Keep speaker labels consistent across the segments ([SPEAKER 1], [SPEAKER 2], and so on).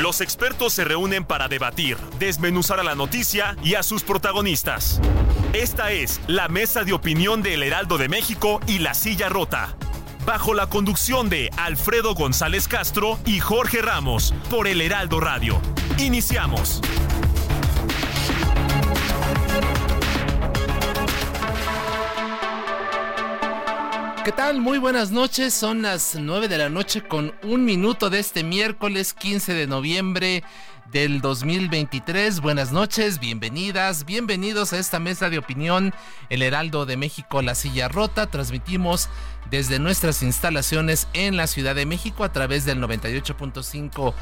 [SPEAKER 1] Los expertos se reúnen para debatir, desmenuzar a la noticia y a sus protagonistas. Esta es la mesa de opinión de El Heraldo de México y La Silla Rota. Bajo la conducción de Alfredo González Castro y Jorge Ramos por El Heraldo Radio. Iniciamos.
[SPEAKER 2] ¿Qué tal? Muy buenas noches. Son las 9 de la noche con un minuto de este miércoles 15 de noviembre del 2023. Buenas noches, bienvenidas, bienvenidos a esta mesa de opinión, El Heraldo de México, La Silla Rota. Transmitimos desde nuestras instalaciones en la Ciudad de México a través del 98.5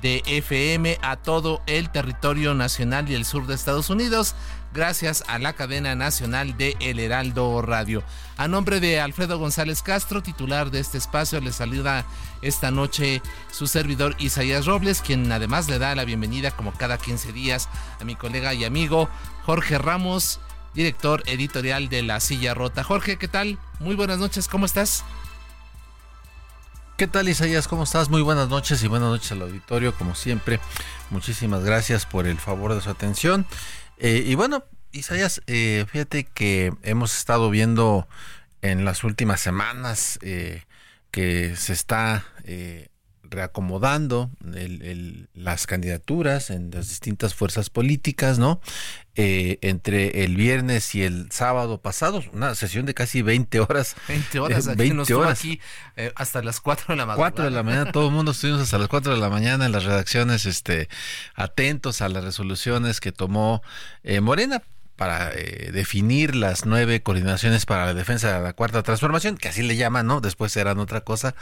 [SPEAKER 2] de FM a todo el territorio nacional y el sur de Estados Unidos, gracias a la cadena nacional de El Heraldo Radio. A nombre de Alfredo González Castro, titular de este espacio, le saluda esta noche su servidor Isaías Robles, quien además le da la bienvenida como cada 15 días a mi colega y amigo Jorge Ramos, director editorial de La Silla Rota. Jorge, ¿qué tal? Muy buenas noches, ¿cómo estás?
[SPEAKER 3] ¿Qué tal Isaías? ¿Cómo estás? Muy buenas noches y buenas noches al auditorio, como siempre. Muchísimas gracias por el favor de su atención. Eh, y bueno, Isaías, eh, fíjate que hemos estado viendo en las últimas semanas eh, que se está reacomodando las candidaturas en las distintas fuerzas políticas, ¿no? Eh, entre el viernes y el sábado pasado, una sesión de casi 20 horas.
[SPEAKER 2] 20 horas, aquí 20 horas. aquí eh, hasta las 4 de la mañana.
[SPEAKER 3] 4 de la mañana, todo el mundo estuvimos hasta las 4 de la mañana en las redacciones, este, atentos a las resoluciones que tomó eh, Morena para eh, definir las nueve coordinaciones para la defensa de la cuarta transformación, que así le llaman, ¿no? Después serán otra cosa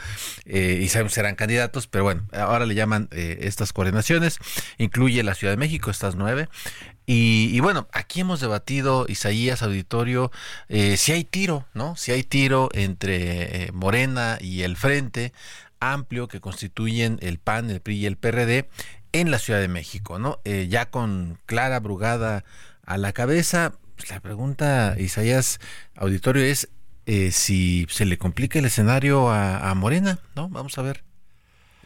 [SPEAKER 3] eh, y serán candidatos, pero bueno, ahora le llaman eh, estas coordinaciones, incluye la Ciudad de México, estas nueve. Y, bueno, aquí hemos debatido, Isaías, auditorio, si hay tiro, ¿no? Si hay tiro entre Morena y el Frente amplio que constituyen el PAN, el PRI y el PRD en la Ciudad de México, ¿no? ya con Clara Brugada a la cabeza. Pues, la pregunta, Isaías, auditorio, es eh, si se le complica el escenario a, Morena, ¿no? Vamos a ver.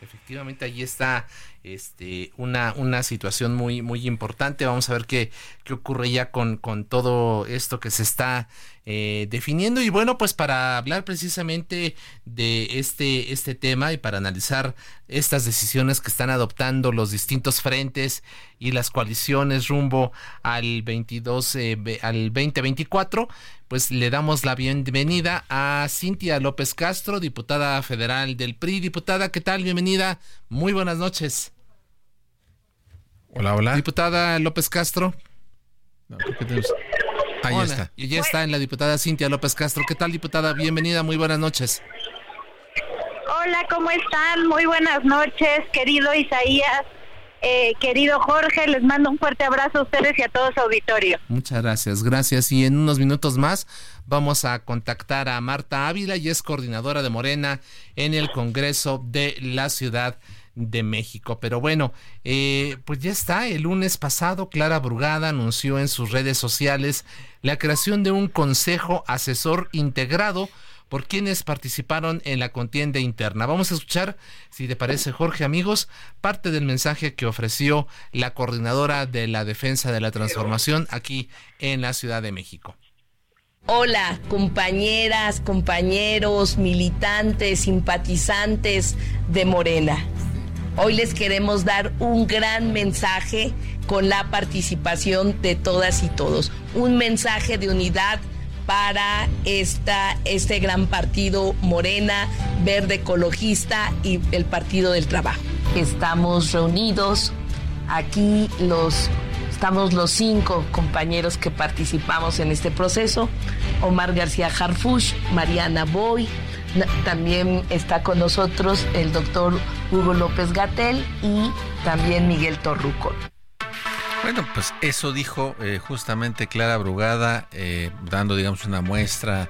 [SPEAKER 2] Efectivamente, ahí está este, una, una situación muy, muy importante. Vamos a ver qué, qué ocurre ya con, con todo esto que se está eh, definiendo. Y bueno, pues para hablar precisamente de este, este tema y para analizar estas decisiones que están adoptando los distintos frentes y las coaliciones rumbo al 22, eh, al 2024, pues le damos la bienvenida a Cintia López Castro, diputada federal del PRI. Diputada, ¿qué tal? Bienvenida. Muy buenas noches.
[SPEAKER 3] Hola, hola.
[SPEAKER 2] Diputada López Castro.
[SPEAKER 3] Ahí está.
[SPEAKER 2] Y ya está en la diputada Cintia López Castro. ¿Qué tal, diputada? Bienvenida, muy buenas noches.
[SPEAKER 4] Hola, ¿cómo están? Muy buenas noches, querido Isaías. Eh, querido Jorge, les mando un fuerte abrazo a ustedes y a todo su auditorio.
[SPEAKER 2] Muchas gracias, gracias. Y en unos minutos más vamos a contactar a Marta Ávila, y es coordinadora de Morena en el Congreso de la Ciudad de México. Pero bueno, eh, pues ya está. El lunes pasado, Clara Brugada anunció en sus redes sociales la creación de un consejo asesor integrado por quienes participaron en la contienda interna. Vamos a escuchar, si te parece, Jorge, amigos, parte del mensaje que ofreció la coordinadora de la defensa de la transformación aquí en la Ciudad de México.
[SPEAKER 5] Hola, compañeras, compañeros, militantes, simpatizantes de Morena. Hoy les queremos dar un gran mensaje con la participación de todas y todos. Un mensaje de unidad para esta, este gran partido Morena, Verde Ecologista y el Partido del Trabajo. Estamos reunidos aquí los estamos los cinco compañeros que participamos en este proceso, Omar García Harfush, Mariana Boy, También está con nosotros el doctor Hugo López Gatel y también Miguel Torruco.
[SPEAKER 3] Bueno, pues eso dijo eh, justamente Clara Brugada, eh, dando, digamos, una muestra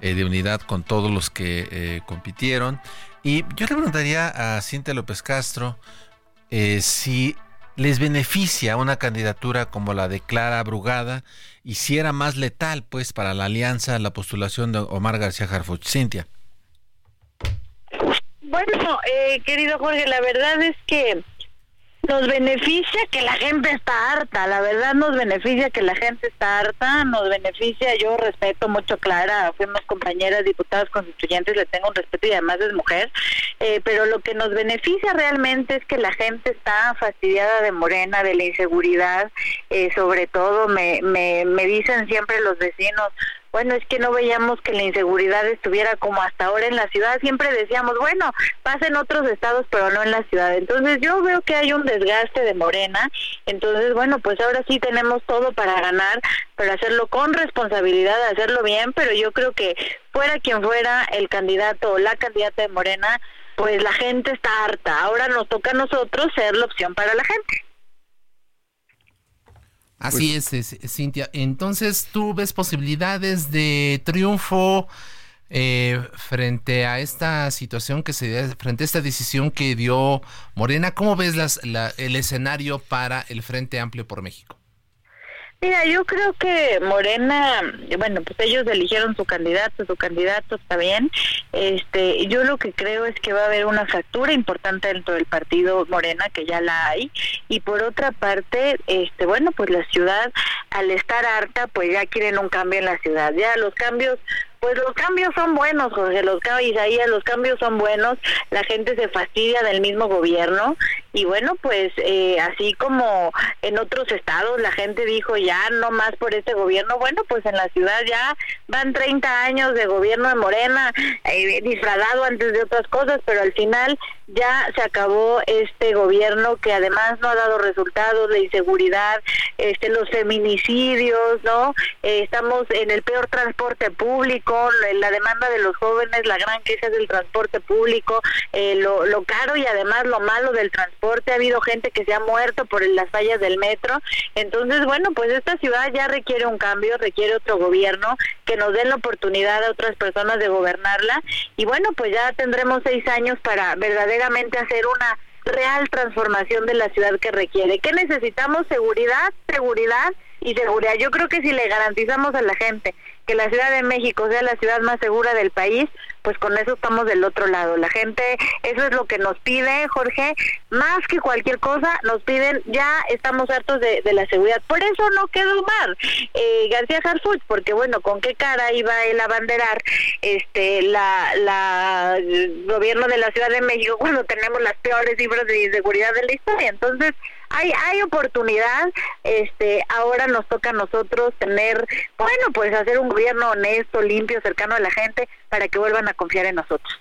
[SPEAKER 3] eh, de unidad con todos los que compitieron. Y yo le preguntaría a Cintia López Castro si les beneficia una candidatura como la de Clara Brugada y si era más letal, pues, para la alianza la postulación de Omar García Harfuch. Cintia.
[SPEAKER 4] Bueno, querido Jorge, la verdad es que nos beneficia que la gente está harta, la verdad nos beneficia que la gente está harta, nos beneficia, yo respeto mucho a Clara, fuimos compañeras diputadas constituyentes, le tengo un respeto y además es mujer, eh, pero lo que nos beneficia realmente es que la gente está fastidiada de Morena, de la inseguridad, eh, sobre todo me, me, me dicen siempre los vecinos, bueno, es que no veíamos que la inseguridad estuviera como hasta ahora en la ciudad. Siempre decíamos, bueno, pasa en otros estados, pero no en la ciudad. Entonces yo veo que hay un desgaste de Morena. Entonces, bueno, pues ahora sí tenemos todo para ganar, pero hacerlo con responsabilidad, hacerlo bien, pero yo creo que fuera quien fuera el candidato o la candidata de Morena, pues la gente está harta. Ahora nos toca a nosotros ser la opción para la gente.
[SPEAKER 2] Así pues es, Cintia. Entonces, ¿tú ves posibilidades de triunfo eh, frente a esta situación que se frente a esta decisión que dio Morena? ¿Cómo ves las, el escenario para el Frente Amplio por México?
[SPEAKER 4] Mira, yo creo que Morena, bueno, pues ellos eligieron su candidato, su candidato está bien. Este, yo lo que creo es que va a haber una fractura importante dentro del partido Morena, que ya la hay, y por otra parte, este, bueno, pues la ciudad al estar harta, pues ya quieren un cambio en la ciudad. Ya los cambios pues los cambios son buenos, Jorge, los Isaías, los cambios son buenos, la gente se fastidia del mismo gobierno y bueno, pues eh, así como en otros estados la gente dijo ya no más por este gobierno, bueno, pues en la ciudad ya van 30 años de gobierno de Morena, eh, disfrazado antes de otras cosas, pero al final ya se acabó este gobierno que además no ha dado resultados, de inseguridad, este los feminicidios, ¿no? Eh, estamos en el peor transporte público, la demanda de los jóvenes, la gran queja del transporte público, eh, lo, lo caro y además lo malo del transporte, ha habido gente que se ha muerto por las fallas del metro, entonces bueno, pues esta ciudad ya requiere un cambio, requiere otro gobierno que nos den la oportunidad a otras personas de gobernarla y bueno, pues ya tendremos seis años para verdaderamente hacer una real transformación de la ciudad que requiere. ¿Qué necesitamos? Seguridad, seguridad y seguridad. Yo creo que si le garantizamos a la gente que la Ciudad de México sea la ciudad más segura del país, pues con eso estamos del otro lado. La gente, eso es lo que nos pide, Jorge, más que cualquier cosa, nos piden, ya estamos hartos de, la seguridad. Por eso no quedó mal eh, García Harfuch, porque bueno, con qué cara iba él a banderar este, la, la gobierno de la Ciudad de México cuando tenemos las peores cifras de inseguridad de la historia. Entonces, hay hay oportunidad este ahora nos toca a nosotros tener bueno pues hacer un gobierno honesto limpio cercano a la gente para que vuelvan a confiar en nosotros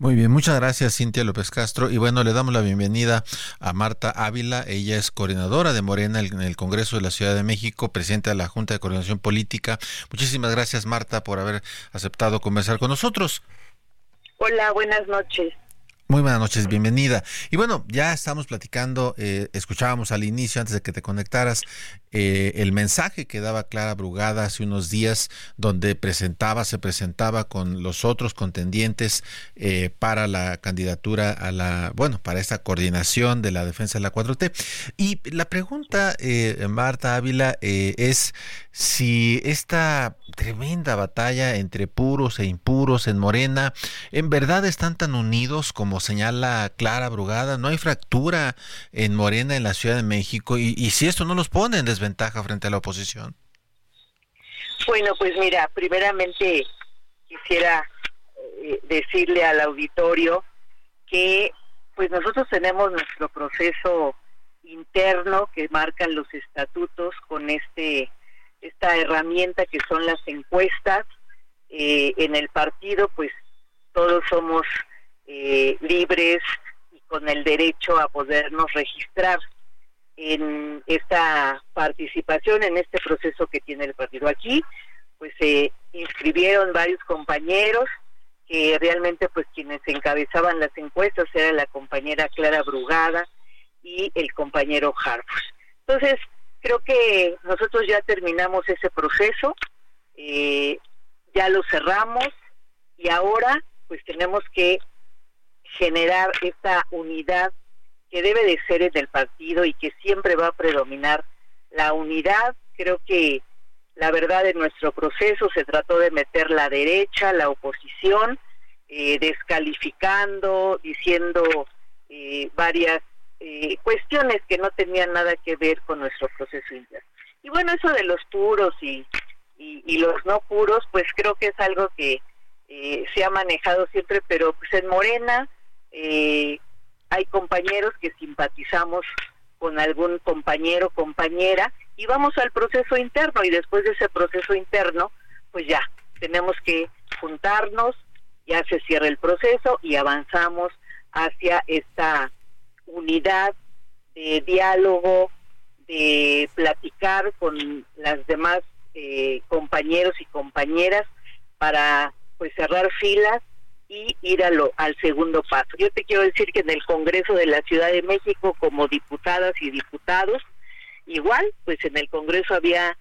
[SPEAKER 3] muy bien, muchas gracias Cintia López Castro y bueno, le damos la bienvenida a Marta Ávila, ella es coordinadora de Morena en el Congreso de la Ciudad de México, presidenta de la Junta de Coordinación Política. Muchísimas gracias Marta por haber aceptado conversar con nosotros.
[SPEAKER 4] Hola, buenas noches.
[SPEAKER 3] Muy buenas noches, bienvenida. Y bueno, ya estamos platicando, eh, escuchábamos al inicio, antes de que te conectaras, eh, el mensaje que daba Clara Brugada hace unos días, donde presentaba, se presentaba con los otros contendientes eh, para la candidatura a la, bueno, para esta coordinación de la defensa de la 4T. Y la pregunta, Marta Ávila, es si esta tremenda batalla entre puros e impuros en Morena, ¿en verdad están tan unidos como señala Clara Brugada? ¿No hay fractura en Morena en la Ciudad de México? Y, si esto no los pone en desventaja frente a la oposición.
[SPEAKER 6] Bueno, pues mira, primeramente quisiera eh, decirle al auditorio que pues nosotros tenemos nuestro proceso interno que marcan los estatutos con este esta herramienta que son las encuestas. Eh, en el partido, pues todos somos eh, libres y con el derecho a podernos registrar en esta participación, en este proceso que tiene el partido aquí. Pues se inscribieron varios compañeros que realmente pues quienes encabezaban las encuestas era la compañera Clara Brugada y el compañero Harfus. Entonces, creo que nosotros ya terminamos ese proceso, eh, ya lo cerramos y ahora pues tenemos que generar esta unidad que debe de ser en el partido y que siempre va a predominar la unidad. Creo que la verdad en nuestro proceso se trató de meter la derecha, la oposición, eh, descalificando, diciendo eh, varias eh, cuestiones que no tenían nada que ver con nuestro proceso interno. Y bueno, eso de los puros y, y, los no puros, pues creo que es algo que se ha manejado siempre, pero pues en Morena hay compañeros que simpatizamos con algún compañero, compañera, y vamos al proceso interno y después de ese proceso interno, pues ya, tenemos que juntarnos, ya se cierra el proceso y avanzamos hacia esta unidad de diálogo, de platicar con las demás eh, compañeros y compañeras para pues cerrar filas y ir al segundo paso. Yo te quiero decir que en el Congreso de la Ciudad de México, como diputadas y diputados, igual, pues en el Congreso había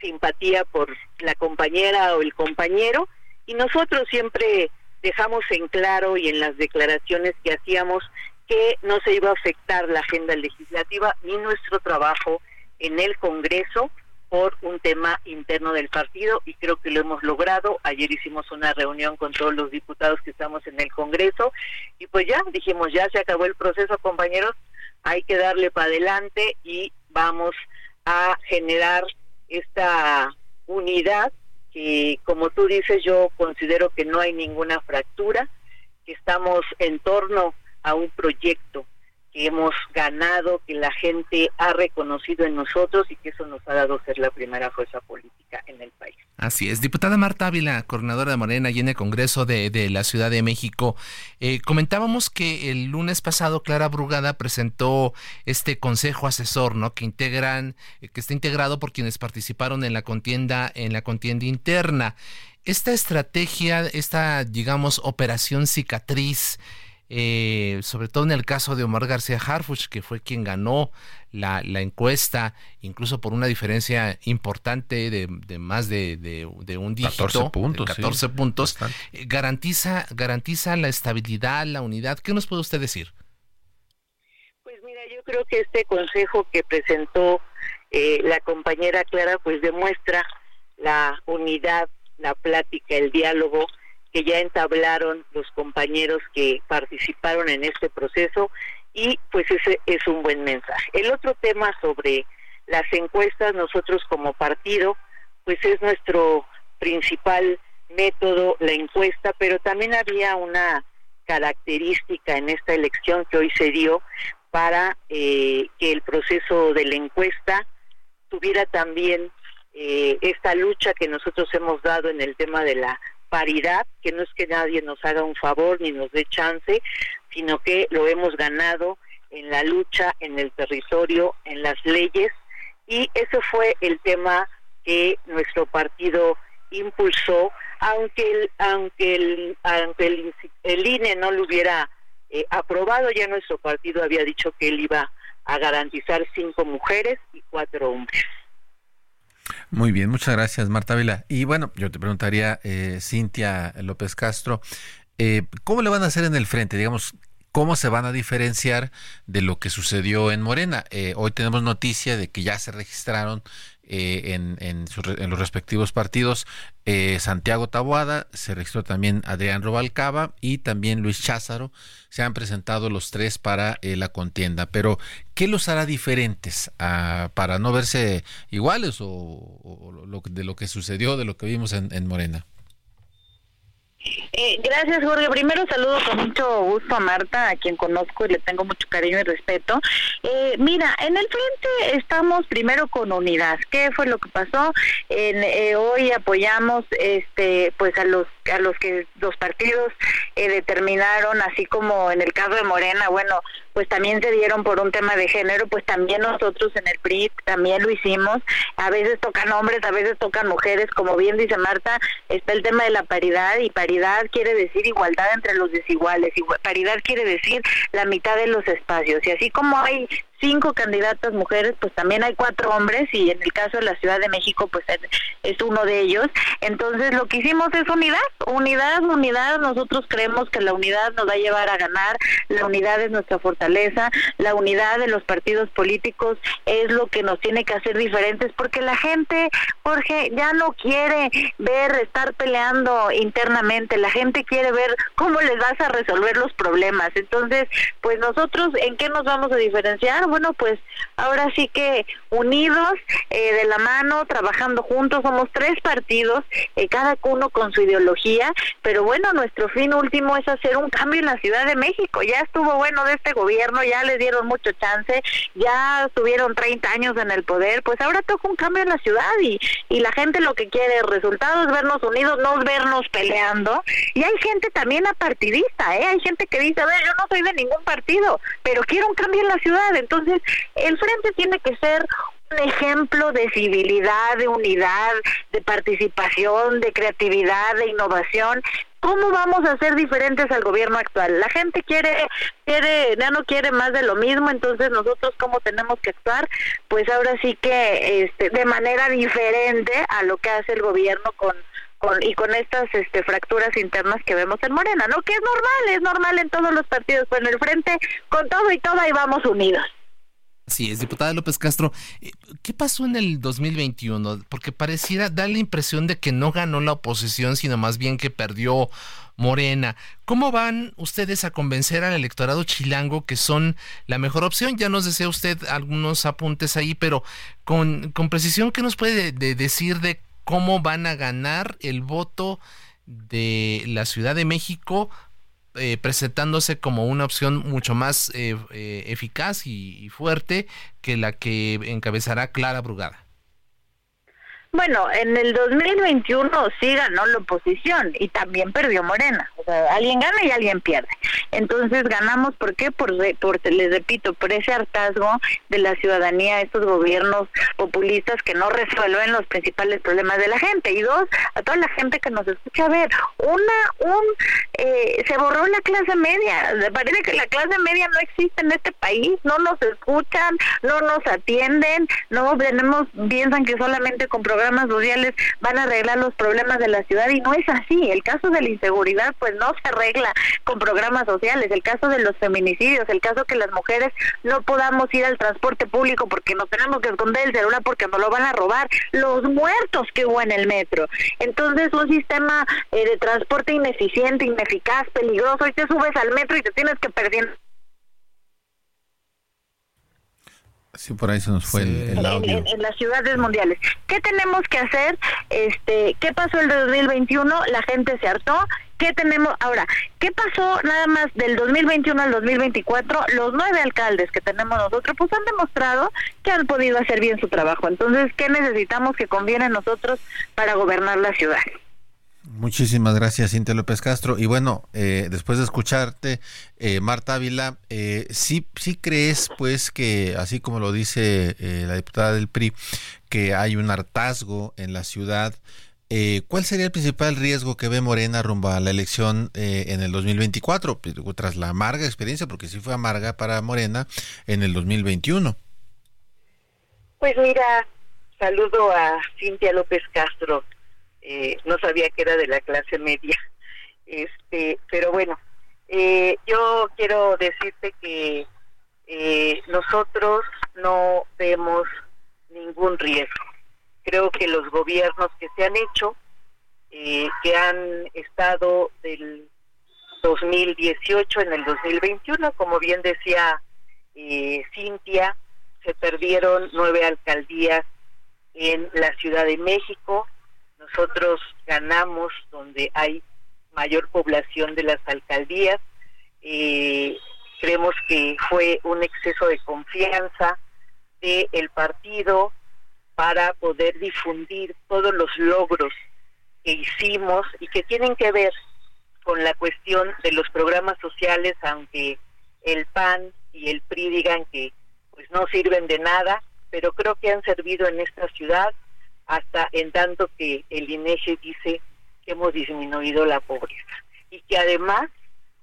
[SPEAKER 6] simpatía por la compañera o el compañero, y nosotros siempre dejamos en claro y en las declaraciones que hacíamos que no se iba a afectar la agenda legislativa ni nuestro trabajo en el Congreso por un tema interno del partido y creo que lo hemos logrado. Ayer hicimos una reunión con todos los diputados que estamos en el Congreso y pues ya dijimos, ya se acabó el proceso, compañeros, hay que darle para adelante y vamos a generar esta unidad que, como tú dices, yo considero que no hay ninguna fractura, que estamos en torno a un proyecto que hemos ganado, que la gente ha reconocido en nosotros y que eso nos ha dado ser la primera fuerza política en el país.
[SPEAKER 2] Así es. Diputada Marta Ávila, coordinadora de Morena y en el Congreso de, la Ciudad de México, eh, comentábamos que el lunes pasado Clara Brugada presentó este consejo asesor, ¿no? Que integran, eh, que está integrado por quienes participaron en la contienda, en la contienda interna. Esta estrategia, esta, digamos, operación cicatriz, eh, sobre todo en el caso de Omar García Harfuch, que fue quien ganó la, encuesta, incluso por una diferencia importante de, más de, un dígito, 14 puntos, 14 puntos eh, garantiza, garantiza la estabilidad, la unidad. ¿Qué nos puede usted decir?
[SPEAKER 6] Pues mira, yo creo que este consejo que presentó eh, la compañera Clara, pues demuestra la unidad, la plática, el diálogo que ya entablaron los compañeros que participaron en este proceso y pues ese es un buen mensaje. El otro tema sobre las encuestas, nosotros como partido, pues es nuestro principal método, la encuesta, pero también había una característica en esta elección que hoy se dio para eh, que el proceso de la encuesta tuviera también eh, esta lucha que nosotros hemos dado en el tema de la paridad, que no es que nadie nos haga un favor ni nos dé chance, sino que lo hemos ganado en la lucha, en el territorio, en las leyes, y ese fue el tema que nuestro partido impulsó, aunque el, aunque el, aunque el, INE no lo hubiera eh, aprobado, ya nuestro partido había dicho que él iba a garantizar cinco mujeres y cuatro hombres.
[SPEAKER 3] Muy bien, muchas gracias Marta Vila. Y bueno, yo te preguntaría, eh, Cintia López Castro, eh, ¿cómo le van a hacer en el frente? Digamos, ¿cómo se van a diferenciar de lo que sucedió en Morena? Eh, hoy tenemos noticia de que ya se registraron eh, en, en, los respectivos partidos. Eh, Santiago Taboada, se registró también Adrián Robalcaba y también Luis Cházaro. Se han presentado los tres para eh, la contienda. Pero, ¿qué los hará diferentes ah, para no verse iguales o, de lo que sucedió, de lo que vimos en Morena?
[SPEAKER 4] Eh, gracias, Jorge. Primero saludo con mucho gusto a Marta, a quien conozco y le tengo mucho cariño y respeto. Eh, mira, en el frente estamos primero con unidad. ¿Qué fue lo que pasó? En, eh, hoy apoyamos este, pues a los a los que los partidos eh, determinaron, así como en el caso de Morena, bueno, pues también se dieron por un tema de género, pues también nosotros en el PRI también lo hicimos. A veces tocan hombres, a veces tocan mujeres, como bien dice Marta, está el tema de la paridad y paridad quiere decir igualdad entre los desiguales, paridad quiere decir la mitad de los espacios. Y así como hay cinco candidatas mujeres, pues también hay cuatro hombres y en el caso de la Ciudad de México, pues es uno de ellos. Entonces lo que hicimos es unidad, unidad, unidad. Nosotros creemos que la unidad nos va a llevar a ganar, la unidad es nuestra fortaleza, la unidad de los partidos políticos es lo que nos tiene que hacer diferentes, porque la gente, Jorge, ya no quiere ver estar peleando internamente, la gente quiere ver cómo les vas a resolver los problemas. Entonces, pues nosotros, ¿en qué nos vamos a diferenciar? Bueno, pues ahora sí que unidos, eh, de la mano, trabajando juntos, somos tres partidos, eh, cada uno con su ideología, pero bueno, nuestro fin último es hacer un cambio en la Ciudad de México. Ya estuvo bueno de este gobierno, ya le dieron mucho chance, ya estuvieron 30 años en el poder, pues ahora toca un cambio en la ciudad y, y la gente lo que quiere resultados, vernos unidos, no vernos peleando. Y hay gente también apartidista, ¿eh? hay gente que dice, a yo no soy de ningún partido, pero quiero un cambio en la ciudad. Entonces, entonces, el frente tiene que ser un ejemplo de civilidad, de unidad, de participación, de creatividad, de innovación. ¿Cómo vamos a ser diferentes al gobierno actual? La gente quiere, quiere, ya no quiere más de lo mismo, entonces nosotros cómo tenemos que actuar, pues ahora sí que este, de manera diferente a lo que hace el gobierno con, con, y con estas este, fracturas internas que vemos en Morena, ¿no? Que es normal, es normal en todos los partidos, pues en el frente, con todo y todo, ahí vamos unidos.
[SPEAKER 2] Así es, diputada López Castro, eh, ¿qué pasó en el 2021? Porque pareciera dar la impresión de que no ganó la oposición, sino más bien que perdió Morena. ¿Cómo van ustedes a convencer al electorado chilango que son la mejor opción? Ya nos desea usted algunos apuntes ahí, pero con, con precisión, ¿qué nos puede decir de cómo van a ganar el voto de la Ciudad de México eh, presentándose como una opción mucho más eh, eh, eficaz y, fuerte que la que encabezará Clara Brugada.
[SPEAKER 4] Bueno, en el 2021 sí ganó la oposición y también perdió Morena. O sea, alguien gana y alguien pierde. Entonces ganamos, ¿por qué? Por, por, les repito, por ese hartazgo de la ciudadanía, estos gobiernos populistas que no resuelven los principales problemas de la gente. Y dos, a toda la gente que nos escucha, a ver, una, un, eh, se borró la clase media. Parece que la clase media no existe en este país, no nos escuchan, no nos atienden, no tenemos, piensan que solamente con programas sociales van a arreglar los problemas de la ciudad y no es así. El caso de la inseguridad pues no se arregla con programas sociales. El caso de los feminicidios, el caso que las mujeres no podamos ir al transporte público porque nos tenemos que esconder el celular porque nos lo van a robar. Los muertos que hubo en el metro. Entonces un sistema eh, de transporte ineficiente, ineficaz, peligroso y te subes al metro y te tienes que perder
[SPEAKER 3] Sí, por ahí se nos fue el, audio.
[SPEAKER 4] En, las ciudades mundiales. ¿Qué tenemos que hacer? Este, ¿Qué pasó el 2021? La gente se hartó. ¿Qué tenemos ahora? ¿Qué pasó nada más del 2021 al 2024? Los nueve alcaldes que tenemos nosotros, pues han demostrado que han podido hacer bien su trabajo. Entonces, ¿qué necesitamos que conviene nosotros para gobernar la ciudad?
[SPEAKER 3] Muchísimas gracias, Cintia López Castro. Y bueno, eh, después de escucharte, eh, Marta Ávila, eh, ¿sí, ¿sí crees, pues, que así como lo dice eh, la diputada del PRI, que hay un hartazgo en la ciudad? ¿Cuál sería el principal riesgo que ve Morena rumbo a la elección en el 2024, pues, tras la amarga experiencia, porque sí fue amarga para Morena en el 2021?
[SPEAKER 6] Pues mira, saludo a Cintia López Castro eh, no sabía que era de la clase media. Este, pero bueno, eh, yo quiero decirte que eh, nosotros no vemos ningún riesgo. Creo que los gobiernos que se han hecho, que han estado del 2018 en el 2021, como bien decía Cintia, se perdieron nueve alcaldías en la Ciudad de México, nosotros ganamos donde hay mayor población de las alcaldías. Eh, creemos que fue un exceso de confianza del partido para poder difundir todos los logros que hicimos y que tienen que ver con la cuestión de los programas sociales, aunque el PAN y el PRI digan que pues no sirven de nada, pero creo que han servido en esta ciudad hasta en tanto que el INEGE dice que hemos disminuido la pobreza y que además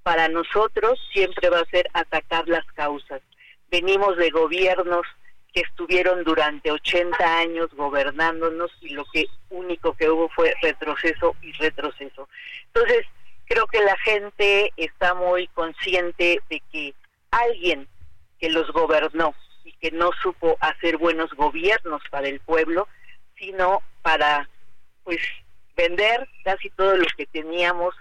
[SPEAKER 6] para nosotros siempre va a ser atacar las causas. Venimos de gobiernos que estuvieron durante 80 años gobernándonos y lo que único que hubo fue retroceso y retroceso. Entonces, creo que la gente está muy consciente de que alguien que los gobernó y que no supo hacer buenos gobiernos para el pueblo, sino para pues vender casi todo lo que teníamos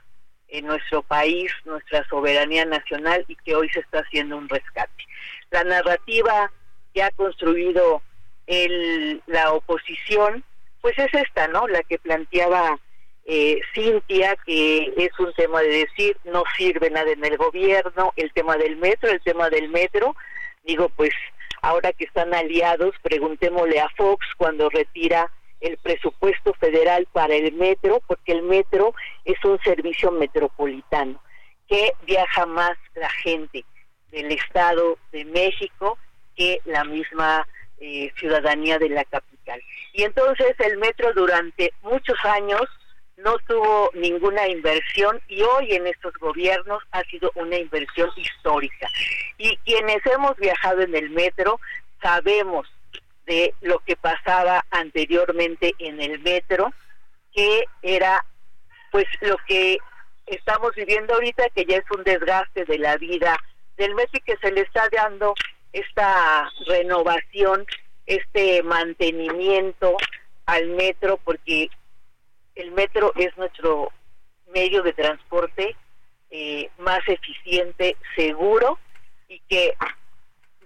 [SPEAKER 6] en nuestro país, nuestra soberanía nacional y que hoy se está haciendo un rescate. La narrativa que ha construido el, la oposición, pues es esta, ¿no? La que planteaba eh, Cintia, que es un tema de decir, no sirve nada en el gobierno, el tema del metro, el tema del metro, digo, pues ahora que están aliados, preguntémosle a Fox cuando retira el presupuesto federal para el metro, porque el metro es un servicio metropolitano que viaja más la gente del Estado de México que la misma eh, ciudadanía de la capital. Y entonces el metro durante muchos años no tuvo ninguna inversión y hoy en estos gobiernos ha sido una inversión histórica. Y quienes hemos viajado en el metro sabemos de lo que pasaba anteriormente en el metro, que era pues lo que estamos viviendo ahorita, que ya es un desgaste de la vida del metro y que se le está dando esta renovación, este mantenimiento al metro, porque el metro es nuestro medio de transporte eh, más eficiente, seguro y que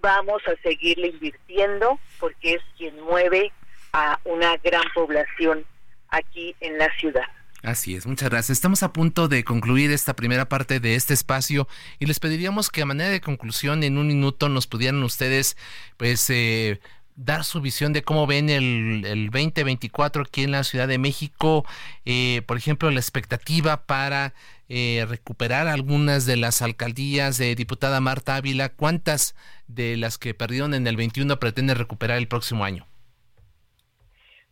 [SPEAKER 6] vamos a seguirle invirtiendo porque es quien mueve a una gran población aquí en la ciudad.
[SPEAKER 2] Así es, muchas gracias. Estamos a punto de concluir esta primera parte de este espacio y les pediríamos que a manera de conclusión en un minuto nos pudieran ustedes pues eh, dar su visión de cómo ven el, el 2024 aquí en la Ciudad de México, eh, por ejemplo, la expectativa para eh, recuperar algunas de las alcaldías de diputada Marta Ávila, ¿cuántas de las que perdieron en el 21 pretende recuperar el próximo año?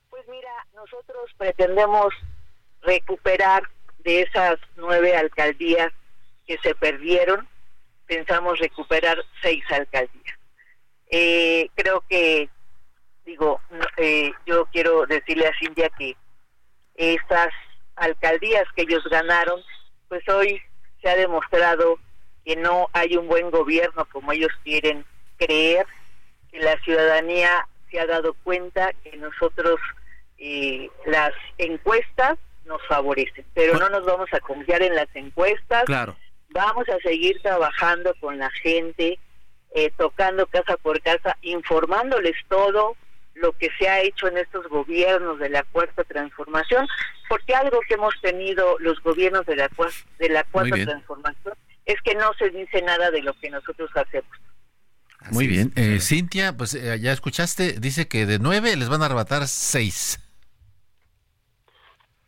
[SPEAKER 6] Pues mira, nosotros pretendemos recuperar de esas nueve alcaldías que se perdieron, pensamos recuperar seis alcaldías. Eh, creo que digo, eh, yo quiero decirle a Cintia que estas alcaldías que ellos ganaron, pues hoy se ha demostrado que no hay un buen gobierno como ellos quieren creer, que la ciudadanía se ha dado cuenta que nosotros eh, las encuestas nos favorecen, pero no nos vamos a confiar en las encuestas.
[SPEAKER 2] Claro.
[SPEAKER 6] Vamos a seguir trabajando con la gente, eh, tocando casa por casa, informándoles todo, lo que se ha hecho en estos gobiernos de la cuarta transformación, porque algo que hemos tenido los gobiernos de la, de la cuarta transformación es que no se dice nada de lo que nosotros hacemos.
[SPEAKER 3] Muy bien. Eh, Cintia, pues eh, ya escuchaste, dice que de nueve les van a arrebatar seis.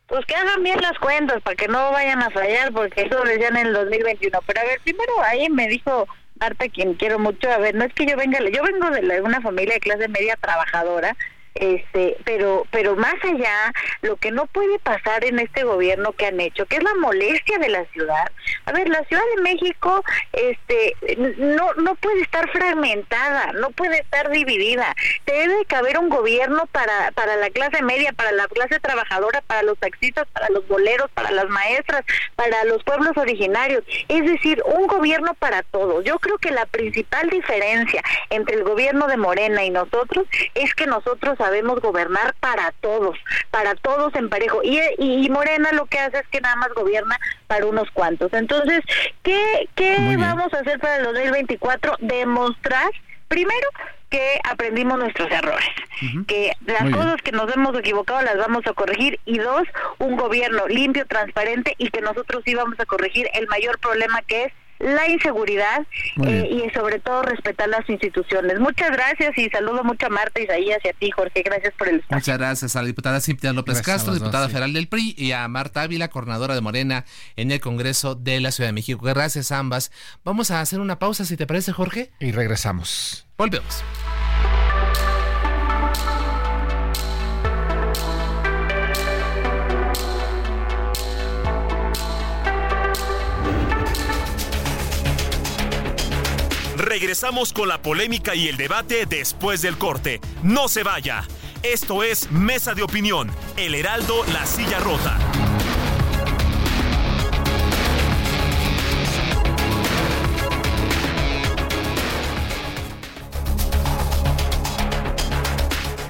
[SPEAKER 4] Pues que hagan bien las cuentas para que no vayan a fallar, porque eso lo decían en el 2021. Pero a ver, primero ahí me dijo Marta, quien quiero mucho, a ver, no es que yo venga, yo vengo de una familia de clase media trabajadora, este pero pero más allá lo que no puede pasar en este gobierno que han hecho que es la molestia de la ciudad. A ver la ciudad de México este no no puede estar fragmentada no puede estar dividida. Debe caber un gobierno para para la clase media para la clase trabajadora para los taxistas para los boleros para las maestras para los pueblos originarios. Es decir un gobierno para todos. Yo creo que la principal diferencia entre el gobierno de Morena y nosotros es que nosotros sabemos gobernar para todos, para todos en parejo. Y, y, Morena lo que hace es que nada más gobierna para unos cuantos. Entonces, ¿qué, qué vamos a hacer para el 2024? Demostrar, primero, que aprendimos nuestros errores, que las cosas que nos hemos equivocado las vamos a corregir y dos, un gobierno limpio, transparente y que nosotros íbamos a corregir el mayor problema que es la inseguridad eh, y sobre todo respetar las instituciones. Muchas gracias y saludo mucho a Marta Isaías y a ti, Jorge. Gracias por el espacio.
[SPEAKER 2] Muchas gracias a la diputada Cintia López Castro, diputada federal del PRI, y a Marta Ávila, coordinadora de Morena en el Congreso de la Ciudad de México. Gracias a ambas. Vamos a hacer una pausa, si te parece, Jorge.
[SPEAKER 3] Y regresamos.
[SPEAKER 2] Volvemos.
[SPEAKER 1] Regresamos con la polémica y el debate después del corte. No se vaya. Esto es Mesa de Opinión, El Heraldo, La Silla Rota.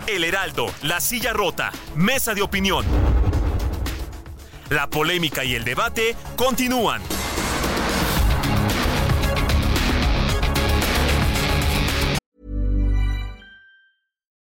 [SPEAKER 1] El Heraldo, La Silla Rota, Mesa de Opinión. La polémica y el debate continúan.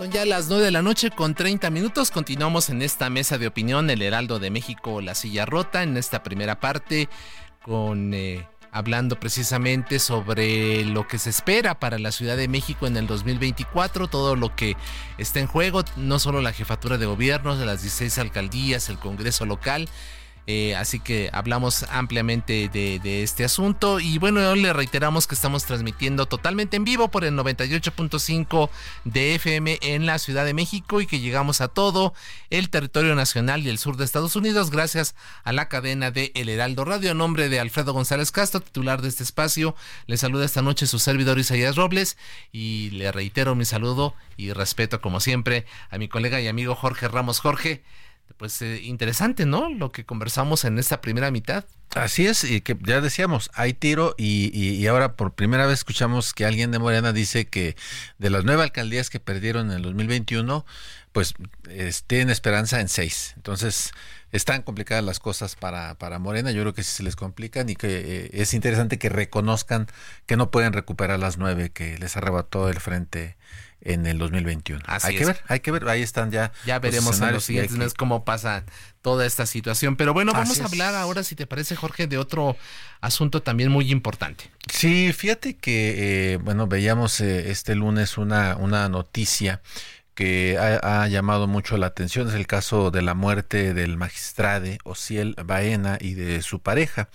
[SPEAKER 2] Son ya las 9 de la noche con 30 minutos. Continuamos en esta mesa de opinión, el Heraldo de México, la silla rota, en esta primera parte, con eh, hablando precisamente sobre lo que se espera para la Ciudad de México en el 2024, todo lo que está en juego, no solo la jefatura de gobierno, las 16 alcaldías, el Congreso local, eh, así que hablamos ampliamente de, este asunto y bueno, hoy le reiteramos que estamos transmitiendo totalmente en vivo por el 98.5 de FM en la Ciudad de México y que llegamos a todo el territorio nacional y el sur de Estados Unidos gracias a la cadena de El Heraldo Radio. A nombre de Alfredo González Castro, titular de este espacio, le saluda esta noche su servidor Isaías Robles y le reitero mi saludo y respeto como siempre a mi colega y amigo Jorge Ramos. Jorge, pues eh, interesante, ¿no? Lo que conversamos en esta primera mitad.
[SPEAKER 3] Así es, y que ya decíamos, hay tiro y, y, ahora por primera vez escuchamos que alguien de Morena dice que de las nueve alcaldías que perdieron en el 2021, pues tienen esperanza en seis. Entonces, están complicadas las cosas para, para Morena, yo creo que sí se les complican y que eh, es interesante que reconozcan que no pueden recuperar las nueve que les arrebató el frente en el 2021. hay que ver, hay que ver, ahí están ya.
[SPEAKER 2] Ya veremos en los siguientes meses cómo pasa toda esta situación. Pero bueno, vamos a hablar ahora, si te parece, Jorge, de otro asunto también muy importante.
[SPEAKER 3] Sí, fíjate que, eh, bueno, veíamos eh, este lunes una, una noticia que ha, llamado mucho la atención es el caso de la muerte del magistrade Ociel Baena y de su pareja.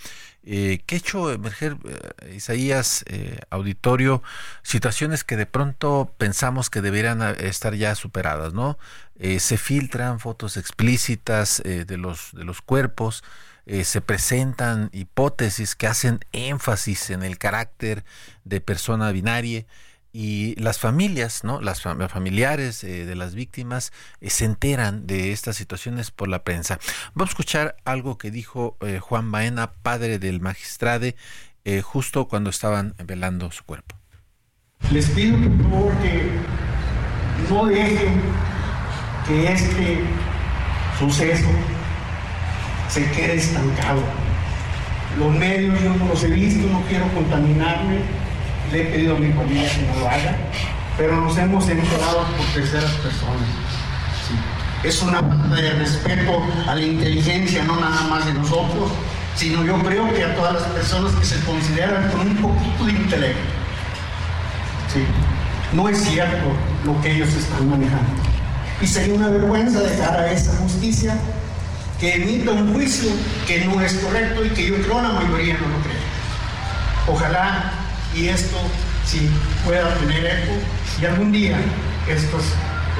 [SPEAKER 3] Eh, que ha hecho emerger eh, Isaías eh, Auditorio situaciones que de pronto pensamos que deberían estar ya superadas, ¿no? se filtran fotos explícitas de, los, de los cuerpos, se presentan hipótesis que hacen énfasis en el carácter de persona binaria y las familias, ¿no? Las familiares eh, de las víctimas eh, se enteran de estas situaciones por la prensa. Vamos a escuchar algo que dijo eh, Juan Baena, padre del magistrade, justo cuando estaban velando su cuerpo.
[SPEAKER 7] Les pido por favor que no dejen que este suceso se quede estancado. Los medios yo no los he visto, no quiero contaminarme le he pedido a mi familia que no lo haga, pero nos hemos enterado por terceras personas. Es una falta de respeto a la inteligencia, no nada más de nosotros, sino yo creo que a todas las personas que se consideran con un poquito de intelecto. Sí. No es cierto lo que ellos están manejando. Y sería una vergüenza dejar a esa justicia que emita un juicio que no es correcto y que yo creo la mayoría no lo cree. Ojalá y esto sí pueda tener eco y algún día estos,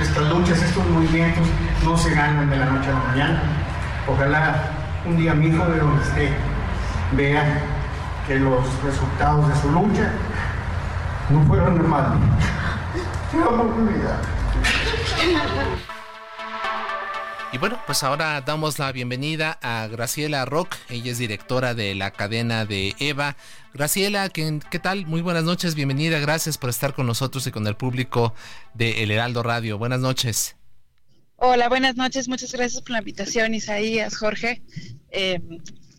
[SPEAKER 7] estas luchas, estos movimientos no se ganan de la noche a la mañana. Ojalá un día mi hijo de donde esté vea que los resultados de su lucha no fueron normales. Te amo.
[SPEAKER 2] Y bueno, pues ahora damos la bienvenida a Graciela Rock. Ella es directora de la cadena de Eva. Graciela, ¿qué, ¿qué, tal? Muy buenas noches, bienvenida. Gracias por estar con nosotros y con el público de El Heraldo Radio. Buenas noches.
[SPEAKER 8] Hola, buenas noches. Muchas gracias por la invitación, Isaías, Jorge. Eh,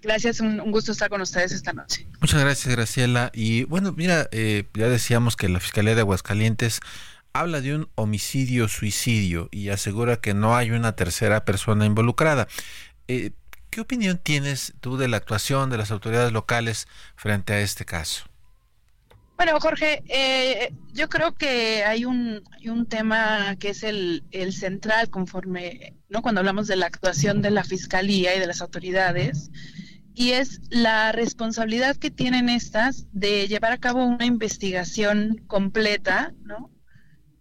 [SPEAKER 8] gracias, un, un, gusto estar con ustedes esta noche.
[SPEAKER 3] Muchas gracias, Graciela. Y bueno, mira, eh, ya decíamos que la Fiscalía de Aguascalientes habla de un homicidio-suicidio y asegura que no hay una tercera persona involucrada. Eh, ¿Qué opinión tienes tú de la actuación de las autoridades locales frente a este caso?
[SPEAKER 8] Bueno, Jorge, eh, yo creo que hay un, hay un tema que es el, el, central conforme, ¿no? Cuando hablamos de la actuación de la fiscalía y de las autoridades, y es la responsabilidad que tienen estas de llevar a cabo una investigación completa, ¿no?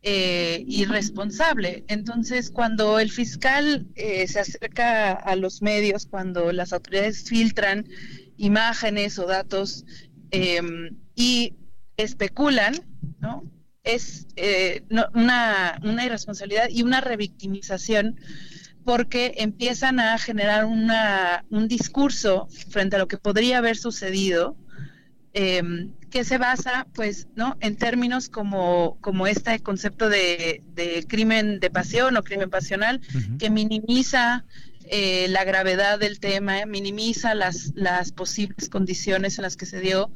[SPEAKER 8] Eh, irresponsable. Entonces, cuando el fiscal eh, se acerca a los medios, cuando las autoridades filtran imágenes o datos eh, y especulan. Es eh, una, una irresponsabilidad y una revictimización porque empiezan a generar una, un discurso frente a lo que podría haber sucedido eh, que se basa, pues, ¿no? En términos como, como este concepto de, de crimen de pasión o crimen pasional, uh -huh. que minimiza eh, la gravedad del tema, minimiza las, las posibles condiciones en las que se dio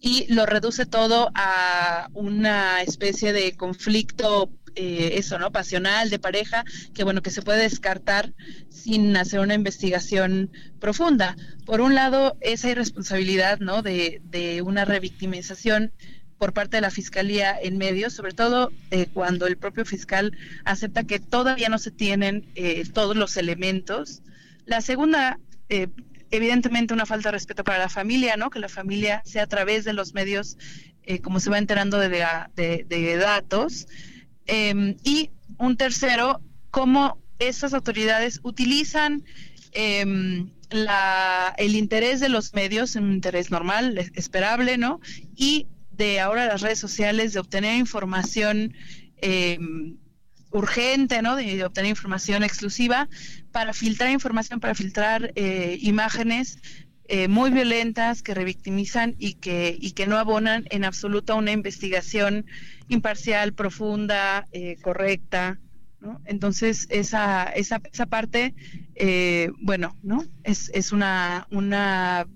[SPEAKER 8] y lo reduce todo a una especie de conflicto eh, eso, ¿no? Pasional, de pareja, que bueno, que se puede descartar sin hacer una investigación profunda. Por un lado, esa irresponsabilidad, ¿no? De, de una revictimización por parte de la fiscalía en medios, sobre todo eh, cuando el propio fiscal acepta que todavía no se tienen eh, todos los elementos. La segunda, eh, evidentemente, una falta de respeto para la familia, ¿no? Que la familia sea a través de los medios, como se va enterando de, de datos. Eh, y un tercero, cómo esas autoridades utilizan la, el interés de los medios, un interés normal, esperable, ¿no? Y de ahora las redes sociales, de obtener información eh, urgente, ¿no? De, de, obtener información exclusiva para filtrar información, para filtrar eh, imágenes eh, muy violentas que revictimizan y que, y que no abonan en absoluto a una investigación imparcial, profunda, eh, correcta. ¿no? Entonces, esa, esa, esa parte, eh, bueno, ¿no? Es, es una, una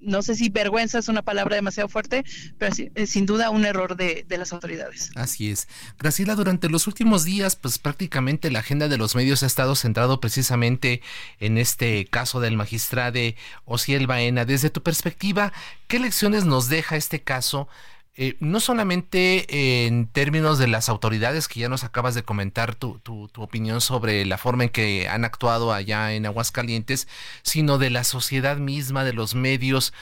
[SPEAKER 8] no sé si vergüenza es una palabra demasiado fuerte, pero es sin duda un error de, de, las autoridades.
[SPEAKER 2] Así es. Graciela, durante los últimos días, pues prácticamente la agenda de los medios ha estado centrado precisamente en este caso del magistrado Ociel Baena. Desde tu perspectiva, ¿qué lecciones nos deja este caso? Eh, no solamente en términos de las autoridades que ya nos acabas de comentar tu, tu, tu, opinión sobre la forma en que han actuado allá en Aguascalientes, sino de la sociedad misma, de los medios.